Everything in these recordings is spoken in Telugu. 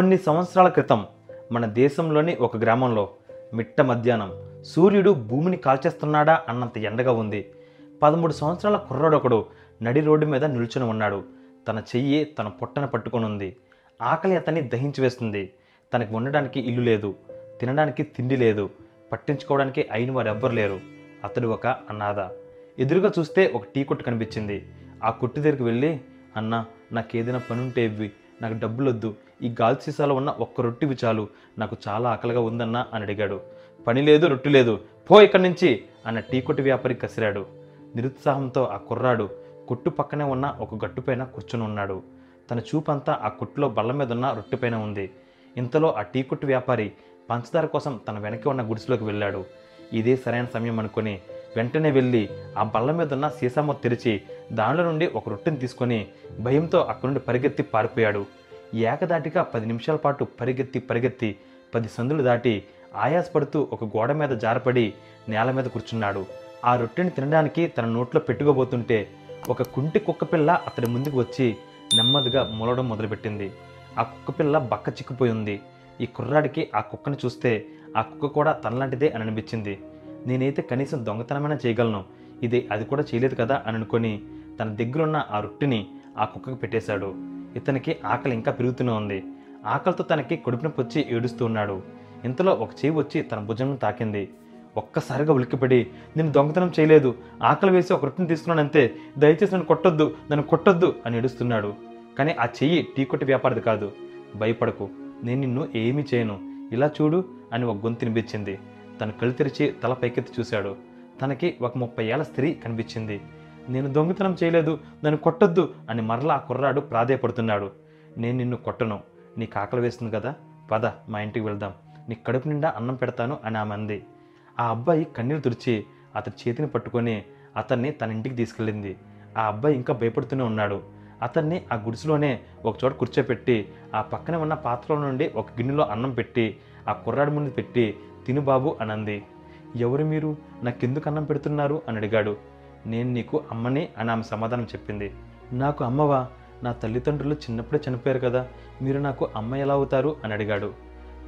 కొన్ని సంవత్సరాల క్రితం మన దేశంలోని ఒక గ్రామంలో మిట్ట మధ్యాహ్నం సూర్యుడు భూమిని కాల్చేస్తున్నాడా అన్నంత ఎండగా ఉంది. పదమూడు సంవత్సరాల కుర్రాడొకడు నడి రోడ్డు మీద నిల్చుని ఉన్నాడు. తన చెయ్యి తన పొట్టన పట్టుకొని ఉంది. ఆకలి అతన్ని దహించి వేస్తుంది. తనకి ఉండడానికి ఇల్లు లేదు. తినడానికి తిండి లేదు. పట్టించుకోవడానికి అయిన వారు ఎవ్వరు లేరు. అతడు ఒక అనాథ. ఎదురుగా చూస్తే ఒక టీ కొట్టు కనిపించింది. ఆ కొట్టు దగ్గరికి వెళ్ళి అన్న నాకు ఏదైనా పని ఉంటే ఇవ్వి. నాకు డబ్బులొద్దు. ఈ గాల్ సీసాలో ఉన్న ఒక్క రొట్టివి చాలు. నాకు చాలా ఆకలిగా ఉందన్నా అని అడిగాడు. పని లేదు రొట్టి లేదు. పో ఇక్కడి నుంచి అన్న టీ కొట్టు వ్యాపారి కసిరాడు. నిరుత్సాహంతో ఆ కుర్రాడు కొట్టు పక్కనే ఉన్న ఒక గట్టుపైన కూర్చుని ఉన్నాడు. తన చూపంతా ఆ కొట్టులో బల్ల మీద ఉన్న రొట్టెపైన ఉంది. ఇంతలో ఆ టీ కొట్టు వ్యాపారి పంచదార కోసం తన వెనక ఉన్న గుడిసెలోకి వెళ్ళాడు. ఇదే సరైన సమయం అనుకొని వెంటనే వెళ్ళి ఆ బల్ల మీద ఉన్న సీసామో తెరిచి దానిలో నుండి ఒక రొట్టెని తీసుకొని భయంతో అక్కడి నుండి పరిగెత్తి పారిపోయాడు. ఏకదాటిగా పది నిమిషాల పాటు పరిగెత్తి పరిగెత్తి పది సందులు దాటి ఆయాసపడుతూ ఒక గోడ మీద జారపడి నేల మీద కూర్చున్నాడు. ఆ రొట్టెని తినడానికి తన నోట్లో పెట్టుకోబోతుంటే ఒక కుంటి కుక్కపిల్ల అతడి ముందుకు వచ్చి నెమ్మదిగా మూలడం మొదలుపెట్టింది. ఆ కుక్కపిల్ల బక్క చిక్కిపోయి ఉంది. ఈ కుర్రాడికి ఆ కుక్కని చూస్తే ఆ కుక్క కూడా తనలాంటిదే అని అనిపించింది. నేనైతే కనీసం దొంగతనమైనా చేయగలను. ఇది అది కూడా చేయలేదు కదా అని అనుకొని తన దగ్గరున్న ఆ రొట్టెని ఆ కుక్కకు పెట్టేశాడు. ఇతనికి ఆకలి ఇంకా పెరుగుతూనే ఉంది. ఆకలితో తనకి కడుపు వచ్చి ఏడుస్తూ ఉన్నాడు. ఇంతలో ఒక చేయి వచ్చి తన భుజంను తాకింది. ఒక్కసారిగా ఉలిక్కిపడి నేను దొంగతనం చేయలేదు. ఆకలి వేసి ఒక రొట్టెని తీసుకున్నాను అంతే దయచేసి నన్ను కొట్టొద్దు. నన్ను కొట్టొద్దు అని ఏడుస్తున్నాడు. కానీ ఆ చెయ్యి టీ కొట్టి వ్యాపారిది కాదు. భయపడకు. నేను నిన్ను ఏమీ చేయను. ఇలా చూడు అని ఒక గొంతు వినిపించింది. తను కళ్ళు తెరిచి తల పైకెత్తి చూశాడు. తనకి ఒక ముప్పై ఏళ్ళ స్త్రీ కనిపించింది. నేను దొంగతనం చేయలేదు నన్ను కొట్టొద్దు అని మరలా ఆ కుర్రాడు ప్రాధేయపడుతున్నాడు. నేను నిన్ను కొట్టను నీకు ఆకలి వేస్తుంది కదా? పద మా ఇంటికి వెళ్దాం. నీ కడుపు నిండా అన్నం పెడతాను అని ఆమె అంది. ఆ అబ్బాయి కన్నీరు తుడిచి అతని చేతిని పట్టుకొని అతన్ని తన ఇంటికి తీసుకెళ్ళింది. ఆ అబ్బాయి ఇంకా భయపడుతూనే ఉన్నాడు. అతన్ని ఆ గుడిసెలోనే ఒక చోట కూర్చోపెట్టి ఆ పక్కనే ఉన్న పాత్రలో నుండి ఒక గిన్నెలో అన్నం పెట్టి ఆ కుర్రాడి ముందు పెట్టి తిను బాబు అని అంది. ఎవరు మీరు? నాకెందుకు అన్నం పెడుతున్నారు? అని అడిగాడు. నేను నీకు అమ్మని అని ఆమె సమాధానం చెప్పింది. నాకు అమ్మవా? నా తల్లిదండ్రులు చిన్నప్పుడే చనిపోయారు కదా మీరు నాకు అమ్మ ఎలా అవుతారు? అని అడిగాడు.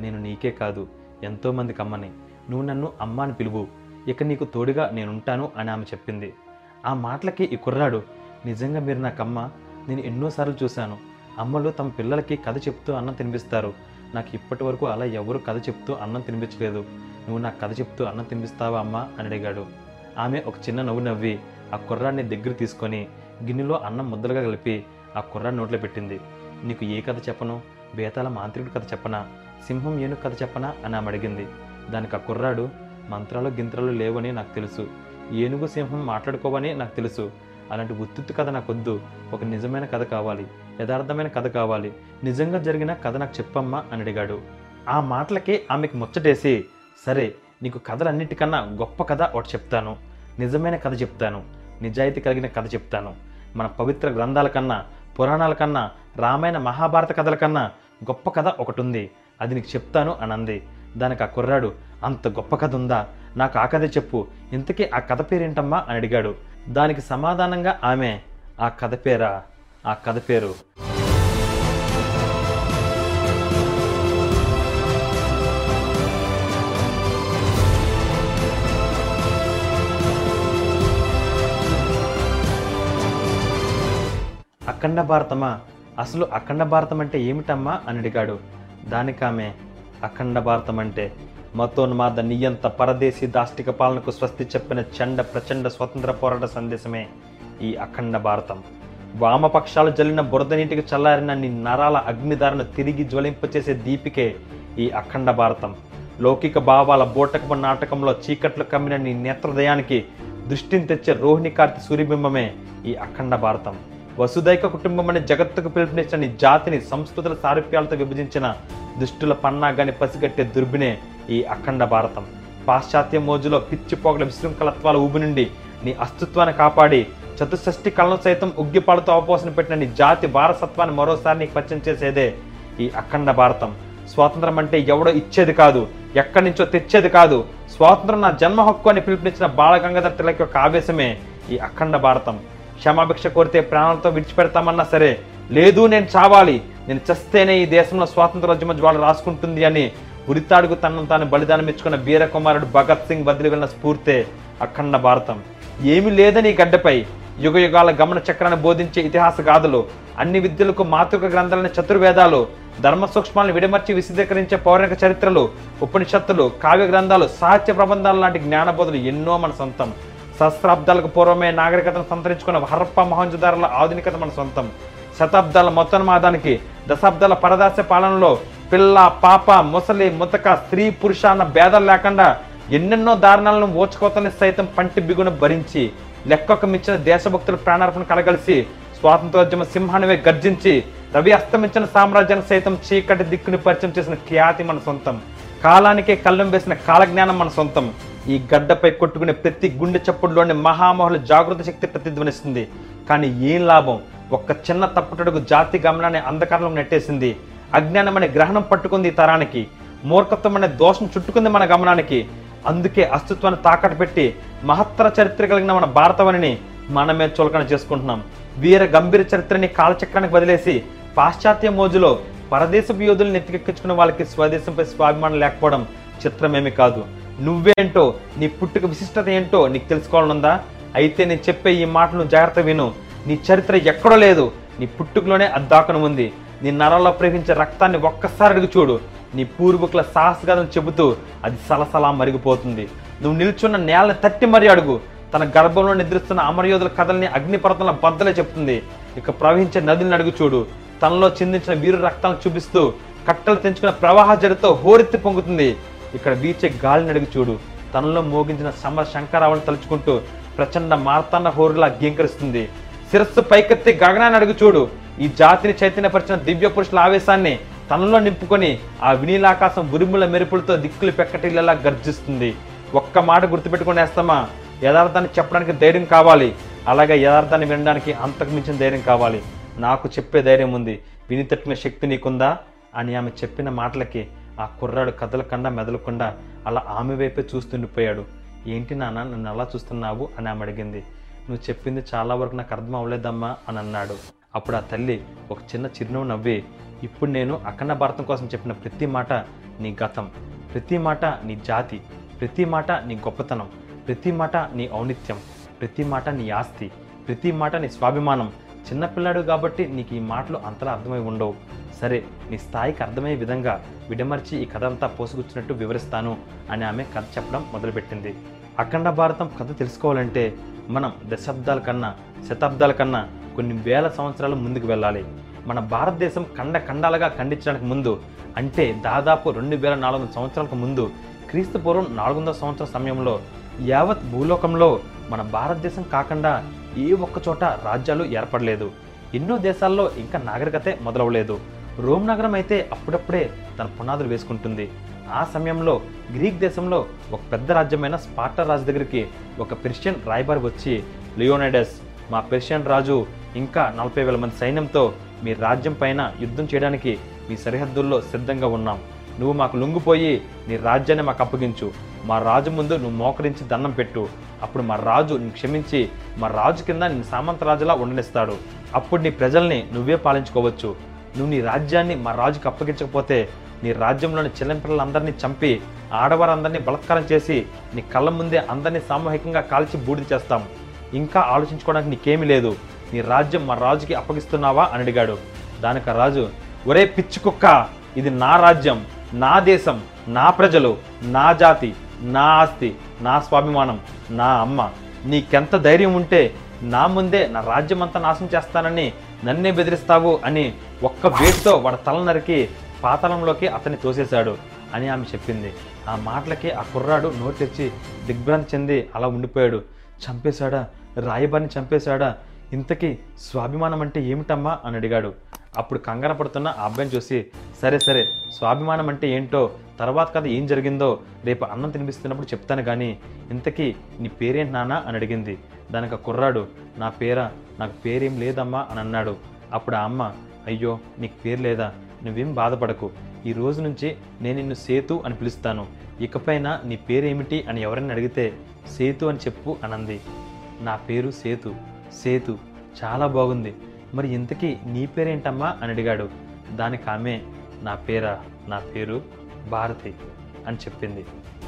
నేను నీకే కాదు ఎంతోమందికి అమ్మని. నువ్వు నన్ను అమ్మ అని పిలువు. ఇక నీకు తోడుగా నేనుంటాను అని ఆమె చెప్పింది. ఆ మాటలకి ఈ కుర్రాడు నిజంగా మీరు నాకు అమ్మ? నేను ఎన్నోసార్లు చూశాను. అమ్మలు తమ పిల్లలకి కథ చెప్తూ అన్నం తినిపిస్తారు. నాకు ఇప్పటి వరకు అలా ఎవరు కథ చెప్తూ అన్నం తినిపించలేదు. నువ్వు నాకు కథ చెప్తూ అన్నం తినిపిస్తావా అమ్మ? అని అడిగాడు. ఆమె ఒక చిన్న నవ్వు నవ్వి ఆ కుర్రాన్ని దగ్గర తీసుకొని గిన్నెలో అన్నం ముద్దలుగా కలిపి ఆ కుర్రాన్ని నోట్లో పెట్టింది. నీకు ఏ కథ చెప్పను? బేతాల మాంత్రికుడి కథ చెప్పనా? సింహం ఏనుగు కథ చెప్పనా? అని ఆమె అడిగింది. దానికి ఆ కుర్రాడు మంత్రాలు గింత్రాలు లేవని నాకు తెలుసు. ఏనుగు సింహం మాట్లాడుకోవని నాకు తెలుసు. అలాంటి ఉత్తుత్తు కథ నాకు వద్దు ఒక నిజమైన కథ కావాలి. యథార్థమైన కథ కావాలి. నిజంగా జరిగిన కథ నాకు చెప్పమ్మా అని అడిగాడు. ఆ మాటలకి ఆమెకు ముచ్చటేసి సరే నీకు కథలన్నిటికన్నా గొప్ప కథ ఒకటి చెప్తాను. నిజమైన కథ చెప్తాను. నిజాయితీ కలిగిన కథ చెప్తాను. మన పవిత్ర గ్రంథాల కన్నా పురాణాల కన్నా రామాయణ మహాభారత కథల కన్నా గొప్ప కథ ఒకటి ఉంది. అది నీకు చెప్తాను అని అంది దానికి ఆ కుర్రాడు అంత గొప్ప కథ ఉందా? నాకు ఆ కథ చెప్పు. ఇంతకీ ఆ కథ పేరేంటమ్మా? అని అడిగాడు. దానికి సమాధానంగా ఆమె ఆ కథ పేరా? ఆ కథ పేరు? అఖండ భారతమా? అసలు అఖండ భారతం అంటే ఏమిటమ్మా? అని అడిగాడు. దానికి ఆమె అఖండ భారతం అంటే మతోన్మాద నియంత పరదేశీ దాష్టిక పాలనకు స్వస్తి చెప్పిన చండ ప్రచండ స్వతంత్ర పోరాట సందేశమే ఈ అఖండ భారతం. వామపక్షాలు జల్లిన బురద నీటికి చల్లారిన నీ నరాల అగ్నిధారను తిరిగి జ్వలింపచేసే దీపికే ఈ అఖండ భారతం. లౌకిక భావాల బోటకపు నాటకంలో చీకట్లు కమ్మిన నీ నేత్రదయానికి దృష్టిని తెచ్చే రోహిణి కార్తి సూర్యబింబమే ఈ అఖండ భారతం. వసుదైక కుటుంబం అనే జగత్తుకు పిలుపునిచ్చిన నీ జాతిని సంస్కృతుల సారూప్యాలతో విభజించిన దుష్టుల పన్నాగాన్ని పసిగట్టే దుర్బినే ఈ అఖండ భారతం. పాశ్చాత్య మోజులో పిచ్చి పోగల విశృంఖలత్వాల ఊబి నుండి నీ అస్తిత్వాన్ని కాపాడి చతుషష్టి కళను సైతం ఉగ్గిపాలతో అవపోసన పెట్టిన నీ జాతి వారసత్వాన్ని మరోసారి నీకు పరిచయం చేసేదే ఈ అఖండ భారతం. స్వాతంత్రం అంటే ఎవడో ఇచ్చేది కాదు ఎక్కడి నుంచో తెచ్చేది కాదు. స్వాతంత్రం నా జన్మ హక్కు అని పిలుపునిచ్చిన బాలగంగాధర్ తిలక్ యొక్క ఆవేశమే ఈ అఖండ భారతం. క్షమాభిక్ష కోరితే ప్రాణాలతో విడిచిపెడతామన్నా సరే లేదు నేను చావాలి. నేను చస్తేనే ఈ దేశంలో స్వాతంత్రోద్యమ జ్వాల రాసుకుంటుంది అని ఉరితాడుకు తనను తాను బలిదానం ఇచ్చుకున్న వీరకుమారుడు భగత్ సింగ్ బదిలి వెళ్ళిన స్ఫూర్తే అఖండ భారతం. ఏమీ లేదని ఈ గడ్డపై యుగ యుగాల గమన చక్రాన్ని బోధించే ఇతిహాస గాథలు అన్ని విద్యలకు మాతృక గ్రంథాలైన చతుర్వేదాలు ధర్మ సూక్ష్మాలను విడమర్చి విశదీకరించే పౌరాణిక చరిత్రలు ఉపనిషత్తులు కావ్య గ్రంథాలు సాహిత్య ప్రబంధాలు లాంటి జ్ఞానబోధలు ఎన్నో మన సొంతం. సహస్రాబ్దాలకు పూర్వమే నాగరికతను సంతరించుకున్న హరప్ప మహంజుదారుల ఆధునికత మన సొంతం. శతాబ్దాల మొత్తమాదానికి దశాబ్దాల పరదాశ పాలనలో పిల్ల పాప ముసలి ముతక స్త్రీ పురుష అన్న భేదాలు లేకుండా ఎన్నెన్నో దారుణాలను ఓచుకోతని సైతం పంటి బిగున భరించి లెక్కకు మించిన దేశభక్తుల ప్రాణార్పణ కలగలిసి స్వాతంత్రోద్యమ సింహానివే గర్జించి రవి అస్తమించిన సామ్రాజ్యానికి సైతం చీకటి దిక్కుని పరిచయం చేసిన ఖ్యాతి మన సొంతం. కాలానికే కళ్ళం వేసిన కాలజ్ఞానం మన సొంతం. ఈ గడ్డపై కొట్టుకునే ప్రతి గుండె చప్పుడులోని మహామహుల జాగృత శక్తి ప్రతిధ్వనిస్తుంది. కానీ ఏం లాభం? ఒక్క చిన్న తప్పుటడుగు జాతి గమనాన్ని అంధకారంలో నెట్టేసింది. అజ్ఞానం అనే గ్రహణం పట్టుకుంది ఈ తరానికి. మూర్ఖత్వం అనే దోషం చుట్టుకుంది మన గమనానికి. అందుకే అస్తిత్వాన్ని తాకట్టు పెట్టి మహత్తర చరిత్ర కలిగిన మన భారతవనిని మనమే చులకన చేసుకుంటున్నాం. వీర గంభీర చరిత్రని కాలచక్రానికి వదిలేసి పాశ్చాత్య మోజులో పరదేశపు యోధులను ఎత్తికెక్కించుకున్న వాళ్ళకి స్వదేశంపై స్వాభిమానం లేకపోవడం చిత్రమేమి కాదు. నువ్వేంటో నీ పుట్టుక విశిష్టత ఏంటో నీకు తెలుసుకోవాలనుందా? అయితే నేను చెప్పే ఈ మాటలు జాగ్రత్త విను. నీ చరిత్ర ఎక్కడో లేదు. నీ పుట్టుకలోనే అద్దాకను ఉంది. నీ నరాల్లో ప్రవహించే రక్తాన్ని ఒక్కసారి అడుగు చూడు. నీ పూర్వీకుల సాహసగాథను చెబుతూ అది సలసలా మరిగిపోతుంది. నువ్వు నిల్చున్న నేలని తట్టి మరీ అడుగు. తన గర్భంలో నిద్రిస్తున్న అమరయోధుల కథల్ని అగ్నిపర్వతంలో బద్దలే చెప్తుంది. ఇక ప్రవహించే నదులను అడుగు చూడు. తనలో చిందించిన వీరు రక్తాలను చూపిస్తూ కట్టలు తెంచుకున్న ప్రవాహ జడితో హోరెత్తి పొంగుతుంది. ఇక్కడ వీచే గాలిని అడుగు చూడు. తనలో మోగించిన సమర శంకరావుని తలుచుకుంటూ ప్రచండ మార్తాండ హోరులా గీంకరిస్తుంది శిరస్సు పైకెత్తి గగనాన్ని అడుగు చూడు. ఈ జాతిని చైతన్యపరిచిన దివ్య పురుషుల ఆవేశాన్ని తనలో నింపుకొని ఆ వినీలాకాశం ఉరుముల మెరుపులతో దిక్కులు పెక్కటిల్లలా గర్జిస్తుంది. ఒక్క మాట గుర్తుపెట్టుకునేస్తామా యథార్థాన్ని చెప్పడానికి ధైర్యం కావాలి. అలాగే యథార్థాన్ని వినడానికి అంతకు మించిన ధైర్యం కావాలి. నాకు చెప్పే ధైర్యం ఉంది. విని తట్టుకునే శక్తి నీకుందా? అని ఆమె చెప్పిన మాటలకి ఆ కుర్రాడు కదలకుండా మెదలకుండా అలా ఆమె వైపే చూస్తుండిపోయాడు. ఏంటి నాన్న నన్ను అలా చూస్తున్నావు? అని ఆమె అడిగింది. నువ్వు చెప్పింది చాలా వరకు నాకు అర్థం అవ్వలేదమ్మా అని అన్నాడు. అప్పుడు ఆ తల్లి ఒక చిన్న చిరునవ్వు నవ్వి ఇప్పుడు నేను అఖండ భారతం కోసం చెప్పిన ప్రతి మాట నీ గతం ప్రతి మాట నీ జాతి ప్రతి మాట నీ గొప్పతనం ప్రతి మాట నీ ఔనిత్యం ప్రతి మాట నీ ఆస్తి ప్రతి మాట నీ స్వాభిమానం చిన్నపిల్లాడు కాబట్టి నీకు ఈ మాటలు అంతలా అర్థమై ఉండవు. సరే నీ స్థాయికి అర్థమయ్యే విధంగా విడమర్చి ఈ కథ అంతా పోసుకొచ్చినట్టు వివరిస్తాను అని ఆమె కథ చెప్పడం మొదలుపెట్టింది. అఖండ భారతం కథ తెలుసుకోవాలంటే మనం దశాబ్దాల కన్నా శతాబ్దాల కన్నా కొన్ని వేల సంవత్సరాలు ముందుకు వెళ్ళాలి. మన భారతదేశం ఖండ ఖండాలుగా ఖండించడానికి ముందు అంటే దాదాపు రెండు వేల నాలుగు వందల సంవత్సరాలకు ముందు క్రీస్తు పూర్వం నాలుగు వందల సంవత్సరాల సమయంలో యావత్ భూలోకంలో మన భారతదేశం కాకుండా ఏ ఒక్క చోట రాజ్యాలు ఏర్పడలేదు. ఎన్నో దేశాల్లో ఇంకా నాగరికతే మొదలవలేదు. రోమ్ నగరం అయితే అప్పుడప్పుడే తన పునాదులు వేసుకుంటుంది. ఆ సమయంలో గ్రీక్ దేశంలో ఒక పెద్ద రాజ్యమైన స్పార్టా రాజు దగ్గరికి ఒక పెర్షియన్ రాయబారి వచ్చి లియోనైడస్ మా పెర్షియన్ రాజు ఇంకా నలభై వేల మంది సైన్యంతో మీ రాజ్యం పైన యుద్ధం చేయడానికి మీ సరిహద్దుల్లో సిద్ధంగా ఉన్నాం. నువ్వు మాకు లొంగిపోయి నీ రాజ్యాన్ని మాకు అప్పగించు. మా రాజు ముందు నువ్వు మోకరించి దండం పెట్టు. అప్పుడు మా రాజు నిన్ను క్షమించి మా రాజు కింద నిన్ను సామంత రాజులా ఉండనిస్తాడు. అప్పుడు నీ ప్రజల్ని నువ్వే పాలించుకోవచ్చు. నువ్వు నీ రాజ్యాన్ని మా రాజుకి అప్పగించకపోతే నీ రాజ్యంలోని చిన్నపిల్లలందరినీ చంపి ఆడవారందరినీ బలత్కారం చేసి నీ కళ్ళ ముందే అందరినీ సామూహికంగా కాల్చి బూడిద చేస్తాం ఇంకా ఆలోచించుకోవడానికి నీకేమీ లేదు. నీ రాజ్యం మా రాజుకి అప్పగిస్తున్నావా అని అడిగాడు. దానికి రాజు ఒరే పిచ్చి కుక్క ఇది నా రాజ్యం నా దేశం నా ప్రజలు నా జాతి నా ఆస్తి నా స్వాభిమానం నా అమ్మ. నీకెంత ధైర్యం ఉంటే నా ముందే నా రాజ్యం అంతా నాశనం చేస్తానని నన్నే బెదిరిస్తావు అని ఒక్క వేటితో వాడి తల నరికి పాతాళంలోకి అతన్ని తోసేశాడు అని ఆమె చెప్పింది. ఆ మాటలకి ఆ కుర్రాడు నోరు తెచ్చి దిగ్భ్రాంతి చెంది అలా ఉండిపోయాడు. చంపేశాడా? రాయబారిని చంపేశాడా? ఇంతకీ స్వాభిమానం అంటే ఏమిటమ్మా? అని అడిగాడు. అప్పుడు కంగారు పడుతున్న ఆ అబ్బాయిని చూసి సరే సరే స్వాభిమానం అంటే ఏంటో? తర్వాత కథ ఏం జరిగిందో? రేపు అన్నం తినిపిస్తున్నప్పుడు చెప్తాను కానీ ఇంతకీ నీ పేరేంటి నాన్న? అని అడిగింది. దానికి ఆ కుర్రాడు నా పేరా? నాకు పేరేం లేదమ్మా అని అన్నాడు. అప్పుడు ఆ అమ్మ అయ్యో నీకు పేరు లేదా? నువ్వేం బాధపడకు. ఈ రోజు నుంచి నేను నిన్ను సేతు అని పిలుస్తాను. ఇకపైన నీ పేరేమిటి? అని ఎవరైనా అడిగితే సేతు అని చెప్పు అనంది నా పేరు సేతు. సేతు. చాలా బాగుంది. మరి ఇంతకీ నీ పేరేంటమ్మా అని అడిగాడు. దానికి ఆమె నా పేరా నా పేరు భారతి అని చెప్పింది.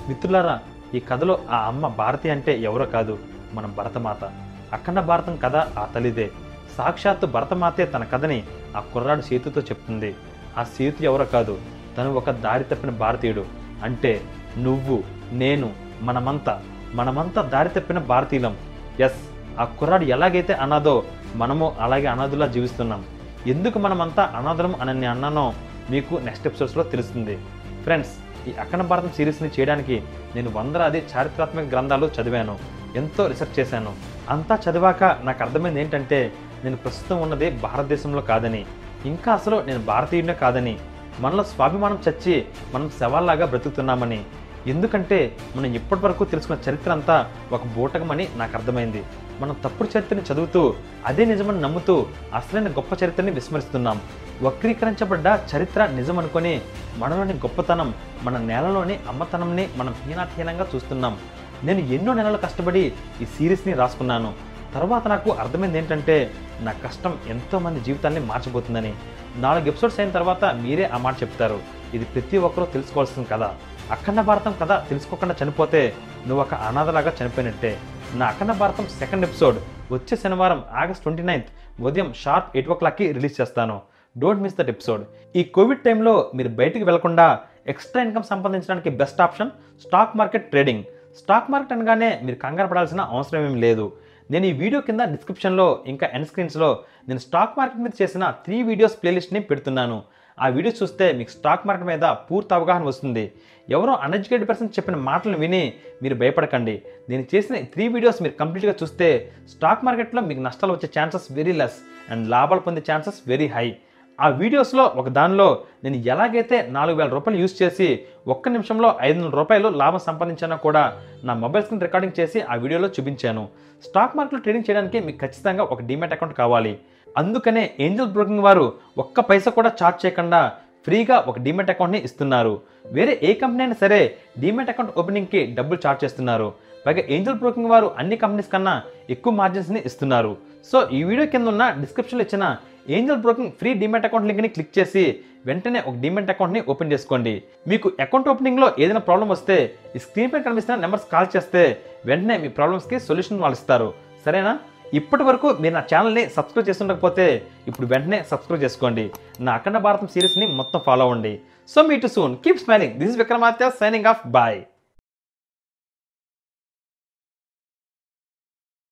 మిత్రులారా ఈ కథలో ఆ అమ్మ భారతి అంటే ఎవరో కాదు మన భరతమాత. అఖండ భారతం కథ ఆ తల్లిదే. సాక్షాత్తు భరతమాతే తన కథని ఆ కుర్రాడు సేతుతో చెప్తుంది. ఆ సేతు ఎవరో కాదు తను ఒక దారి తప్పిన భారతీయుడు. అంటే నువ్వు నేను మనమంతా మనమంతా దారి తప్పిన భారతీయులం. ఎస్ ఆ కుర్రాడు ఎలాగైతే అనాదో మనము అలాగే అనాథులా జీవిస్తున్నాం. ఎందుకు మనమంతా అనాథలం అని నేను అన్నానో మీకు నెక్స్ట్ ఎపిసోడ్స్లో తెలుస్తుంది. ఫ్రెండ్స్ ఈ అఖండ భారతం సిరీస్ని చేయడానికి నేను వందలాది చారిత్రాత్మక గ్రంథాలు చదివాను. ఎంతో రీసెర్చ్ చేశాను. అంతా చదివాక నాకు అర్థమైంది ఏంటంటే నేను ప్రస్తుతం ఉన్నది భారతదేశంలో కాదని. ఇంకా అసలు నేను భారతీయుడినే కాదని. మనలో స్వాభిమానం చచ్చి మనం శవాల్లాగా బ్రతుకుతున్నామని. ఎందుకంటే మనం ఇప్పటివరకు తెలుసుకున్న చరిత్ర అంతా ఒక బూటకమని నాకు అర్థమైంది. మనం తప్పుడు చరిత్రని చదువుతూ అదే నిజమని నమ్ముతూ అసలైన గొప్ప చరిత్రని విస్మరిస్తున్నాం. వక్రీకరించబడ్డ చరిత్ర నిజం అనుకొని మనలోని గొప్పతనం మన నేలలోని అమ్మతనంని మనం హీనాహీనంగా చూస్తున్నాం. నేను ఎన్నో నెలలు కష్టపడి ఈ సిరీస్ని రాసుకున్నాను. తర్వాత నాకు అర్థమైంది ఏంటంటే నా కష్టం ఎంతోమంది జీవితాన్ని మార్చబోతుందని. నాలుగు ఎపిసోడ్స్ అయిన తర్వాత మీరే ఆ మాట చెప్తారు. ఇది ప్రతి ఒక్కరూ తెలుసుకోవాల్సిన కదా అఖండ భారతం కథ తెలుసుకోకుండా చనిపోతే నువ్వు ఒక అనాథలాగా చనిపోయినట్టే. నా అఖండ భారతం సెకండ్ ఎపిసోడ్ వచ్చే శనివారం ఆగస్ట్ ట్వంటీ నైన్త్ ఉదయం షార్ప్ ఎయిట్ ఓ క్లాక్కి రిలీజ్ చేస్తాను. డోంట్ మిస్ దట్ ఎపిసోడ్ ఈ కోవిడ్ టైంలో మీరు బయటికి వెళ్ళకుండా ఎక్స్ట్రా ఇన్కమ్ సంపాదించడానికి best option stock market trading stock market అనగానే మీరు కంగారు పడాల్సిన అవసరం ఏమి లేదు. నేను ఈ వీడియో కింద డిస్క్రిప్షన్లో ఇంకా ఎండ్ స్క్రీన్స్లో నేను స్టాక్ మార్కెట్ మీద చేసిన త్రీ వీడియోస్ ప్లేలిస్ట్ని పెడుతున్నాను. ఆ వీడియోస్ చూస్తే మీకు స్టాక్ మార్కెట్ మీద పూర్తి అవగాహన వస్తుంది. ఎవరో అన్ఎడ్యుకేటెడ్ పర్సన్ చెప్పిన మాటలు విని మీరు భయపడకండి. నేను చేసిన త్రీ వీడియోస్ మీరు కంప్లీట్గా చూస్తే స్టాక్ మార్కెట్లో మీకు నష్టాలు వచ్చే ఛాన్సెస్ వెరీ లెస్ అండ్ లాభాలు పొందే ఛాన్సెస్ వెరీ హై ఆ వీడియోస్లో ఒక దానిలో నేను ఎలాగైతే నాలుగు వేల రూపాయలు యూజ్ చేసి ఒక్క నిమిషంలో ఐదు వందల రూపాయలు లాభం సంపాదించానో కూడా నా మొబైల్ స్క్రీన్ రికార్డింగ్ చేసి ఆ వీడియోలో చూపించాను. స్టాక్ మార్కెట్లో ట్రేడింగ్ చేయడానికి మీకు ఖచ్చితంగా ఒక డిమాట్ అకౌంట్ కావాలి. అందుకనే ఏంజల్ బ్రోకింగ్ వారు ఒక్క పైసా కూడా చార్జ్ చేయకుండా ఫ్రీగా ఒక డిమెట్ అకౌంట్ని ఇస్తున్నారు. వేరే ఏ కంపెనీ అయినా సరే డిమెట్ అకౌంట్ ఓపెనింగ్కి డబ్బులు చార్జ్ చేస్తున్నారు. పైగా ఏంజల్ బ్రోకింగ్ వారు అన్ని కంపెనీస్ కన్నా ఎక్కువ మార్జిన్స్ని ఇస్తున్నారు. సో ఈ వీడియో కింద ఉన్న డిస్క్రిప్షన్లో ఇచ్చిన angel broking free demat account లింక్ని క్లిక్ చేసి వెంటనే ఒక డిమెట్ అకౌంట్ని ఓపెన్ చేసుకోండి. మీకు అకౌంట్ ఓపెనింగ్లో ఏదైనా ప్రాబ్లం వస్తే ఈ స్క్రీన్ పై కనిపిస్తున్న నెంబర్స్ కాల్ చేస్తే వెంటనే మీ ప్రాబ్లమ్స్కి సొల్యూషన్ వాళ్ళు ఇస్తారు. సరేనా? ఇప్పటి వరకు మీరు నా ఛానల్ని సబ్స్క్రైబ్ చేస్తుండకపోతే ఇప్పుడు వెంటనే సబ్స్క్రైబ్ చేసుకోండి. నా అఖండ భారతం సిరీస్ని మొత్తం ఫాలో అవ్వండి. So meet you soon keep smiling this is Vikramatya signing off bye